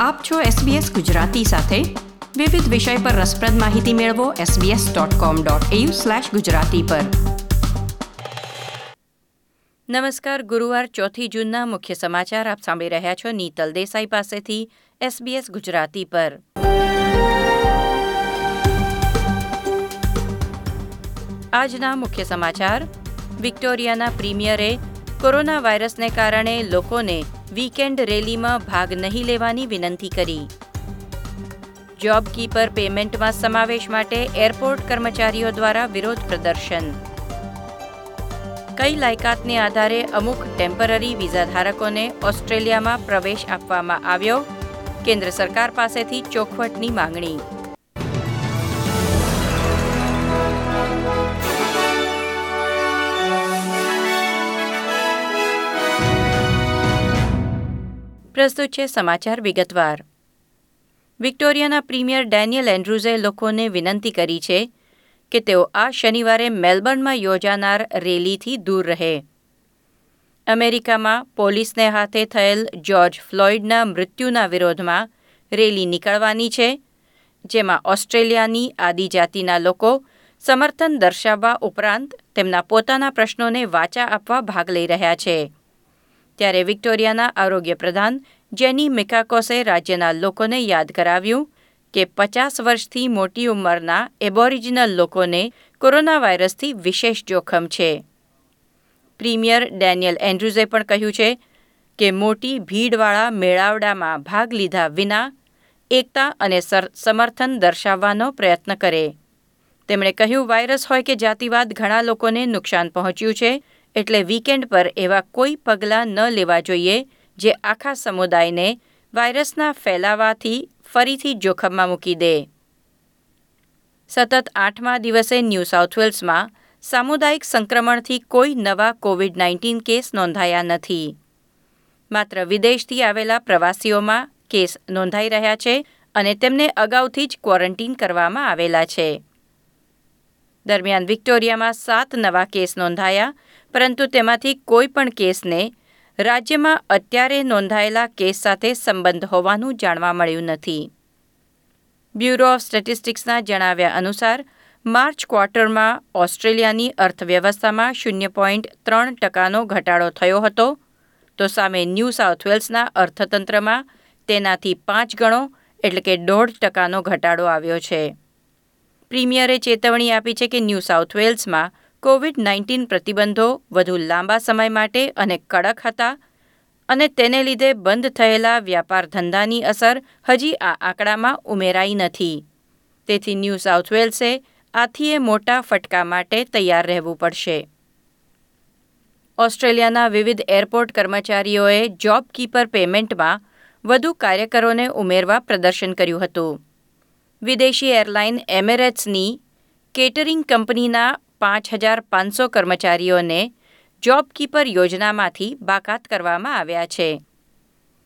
આપ છો SBS ગુજરાતી સાથે. વિવિધ વિષય પર રસપ્રદ માહિતી મેળવો sbs.com.au ગુજરાતી પર. નમસ્કાર, ગુરુવાર ચોથી જૂનના મુખ્ય સમાચાર આપ સાંભળી રહ્યા છો નીતલ દેસાઈ પાસેથી SBS ગુજરાતી પર. આજના મુખ્ય સમાચાર, વિક્ટોરિયાના પ્રીમિયરે કોરોના વાયરસને કારણે લોકોને વીકેન્ડ રેલીમાં ભાગ નહીં લેવાની વિનંતી કરી. જોબ કીપર પેમેન્ટમાં સમાવેશ માટે એરપોર્ટ કર્મચારીઓ દ્વારા વિરોધ પ્રદર્શન. કઈ લાયકાતને આધારે અમુક ટેમ્પરરી વિઝા ધારકોને ઓસ્ટ્રેલિયામાં પ્રવેશ આપવામાં આવ્યો? કેન્દ્ર સરકાર પાસેથી ચોખવટની માંગણી. પ્રસ્તુત છે સમાચાર વિગતવાર. વિક્ટોરિયાના પ્રીમિયર ડેનિયલ એન્ડ્રુઝે લોકોને વિનંતી કરી છે કે તેઓ આ શનિવારે મેલબર્નમાં યોજાનાર રેલીથી દૂર રહે. અમેરિકામાં પોલીસને હાથે થયેલ જ્યોર્જ ફ્લોઇડના મૃત્યુના વિરોધમાં રેલી નીકળવાની છે, જેમાં ઓસ્ટ્રેલિયાની આદિજાતિના લોકો સમર્થન દર્શાવવા ઉપરાંત તેમના પોતાના પ્રશ્નોને વાચા આપવા ભાગ લઈ રહ્યા છે. ત્યારે વિક્ટોરિયાના આરોગ્ય પ્રધાન જેની મિકાકોસે રાજ્યના લોકોને યાદ કરાવ્યું કે પચાસ વર્ષથી મોટી ઉંમરના એબોરિજિનલ લોકોને કોરોના વાયરસથી વિશેષ જોખમ છે. પ્રીમિયર ડેનિયલ એન્ડ્રુઝે પણ કહ્યું છે કે મોટી ભીડવાળા મેળાવડામાં ભાગ લીધા વિના એકતા અને સમર્થન દર્શાવવાનો પ્રયત્ન કરે. તેમણે કહ્યું, વાયરસ હોય કે જાતિવાદ ઘણા લોકોને નુકસાન પહોંચ્યું છે એટલે વીકેન્ડ પર એવા કોઈ પગલાં ન લેવા જોઈએ જે આખા સમુદાયને વાયરસના ફેલાવાથી ફરીથી જોખમમાં મૂકી દે. સતત આઠમા દિવસે ન્યૂ સાઉથ વેલ્સમાં સામુદાયિક સંક્રમણથી કોઈ નવા કોવિડ નાઇન્ટીન કેસ નોંધાયા નથી. માત્ર વિદેશથી આવેલા પ્રવાસીઓમાં કેસ નોંધાઈ રહ્યા છે અને તેમને અગાઉથી જ ક્વોરન્ટીન કરવામાં આવેલા છે. દરમિયાન વિક્ટોરિયામાં સાત નવા કેસ નોંધાયા, પરંતુ તેમાંથી કોઈ પણ કેસને રાજ્યમાં અત્યારે નોંધાયેલા કેસ સાથે સંબંધ હોવાનું જાણવા મળ્યું નથી. બ્યુરો ઓફ સ્ટેટિસ્ટિક્સના જણાવ્યા અનુસાર, માર્ચ ક્વાર્ટરમાં ઓસ્ટ્રેલિયાની અર્થવ્યવસ્થામાં શૂન્ય પોઈન્ટ ત્રણ ટકાનો ઘટાડો થયો હતો, તો સામે ન્યૂ સાઉથ વેલ્સના અર્થતંત્રમાં તેનાથી પાંચ ગણો એટલે કે દોઢ ટકાનો ઘટાડો આવ્યો છે. પ્રીમિયરે ચેતવણી આપી છે કે ન્યૂ સાઉથ વેલ્સમાં કોવિડ નાઇન્ટીન પ્રતિબંધો વધુ લાંબા સમય માટે અને કડક હતા અને તેને લીધે બંધ થયેલા વ્યાપાર ધંધાની અસર હજી આ આંકડામાં ઉમેરાઈ નથી. તેથી ન્યૂ સાઉથ વેલ્સે આથીએ મોટા ફટકા માટે તૈયાર રહેવું પડશે. ઓસ્ટ્રેલિયાના વિવિધ એરપોર્ટ કર્મચારીઓએ જોબ કીપર પેમેન્ટમાં વધુ કાર્યકરોને ઉમેરવા પ્રદર્શન કર્યું હતું. વિદેશી એરલાઇન એમિરેટ્સની કેટરિંગ કંપનીના પાંચ હજાર પાંચસો કર્મચારીઓને જોબકીપર યોજનામાંથી બાકાત કરવામાં આવ્યા છે.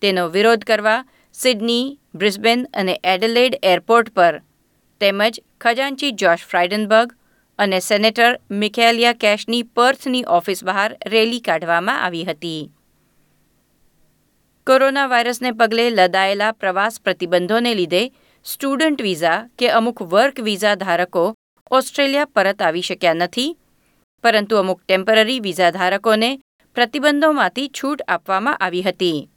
તેનો વિરોધ કરવા સિડની, બ્રિસ્બેન અને એડલેડ એરપોર્ટ પર તેમજ ખજાનચી જોશ ફ્રાઇડનબર્ગ અને સેનેટર મિખેલિયા કેશની પર્થની ઓફિસ બહાર રેલી કાઢવામાં આવી હતી. કોરોના વાયરસને પગલે લદાયેલા પ્રવાસ પ્રતિબંધોને લીધે સ્ટુડન્ટ વિઝા કે અમુક વર્ક વિઝા ધારકો ઓસ્ટ્રેલિયા પરત આવી શક્યા નથી, પરંતુ અમુક ટેમ્પરરી વિઝા ધારકોને પ્રતિબંધોમાંથી છૂટ આપવામાં આવી હતી.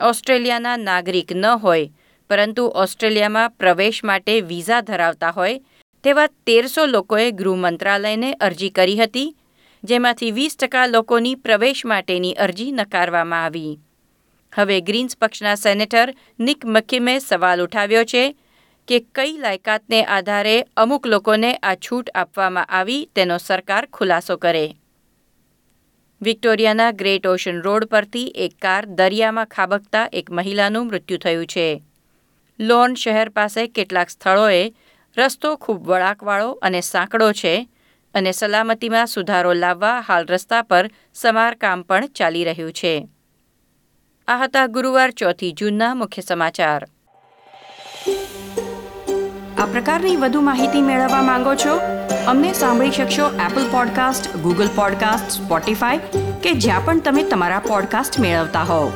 ઓસ્ટ્રેલિયાના નાગરિક ન હોય, પરંતુ ઓસ્ટ્રેલિયામાં પ્રવેશ માટે વિઝા ધરાવતા હોય તેવા તેરસો લોકોએ ગૃહ મંત્રાલયને અરજી કરી હતી, જેમાંથી વીસ ટકા લોકોની પ્રવેશ માટેની અરજી નકારવામાં આવી. હવે ગ્રીન્સ પક્ષના સેનેટર નિક મકીમે સવાલ ઉઠાવ્યો છે કે કઈ લાયકાતને આધારે અમુક લોકોને આ છૂટ આપવામાં આવી તેનો સરકાર ખુલાસો કરે. વિક્ટોરિયાના ગ્રેટ ઓશન રોડ પરથી એક કાર દરિયામાં ખાબકતા એક મહિલાનું મૃત્યુ થયું છે. લોન શહેર પાસે કેટલાક સ્થળોએ રસ્તો ખૂબ વળાંકવાળો અને સાંકડો છે અને સલામતીમાં સુધારો લાવવા હાલ રસ્તા પર સમારકામ પણ ચાલી રહ્યું છે. આ હતા ગુરુવાર ચોથી જૂનના મુખ્ય સમાચાર. આ પ્રકારની વધુ માહિતી મેળવવા માંગો છો? અમને સાંભળી શકશો Apple podcast Google podcast Spotify કે જ્યાં પણ તમે તમારા પોડકાસ્ટ મેળવતા હોવ.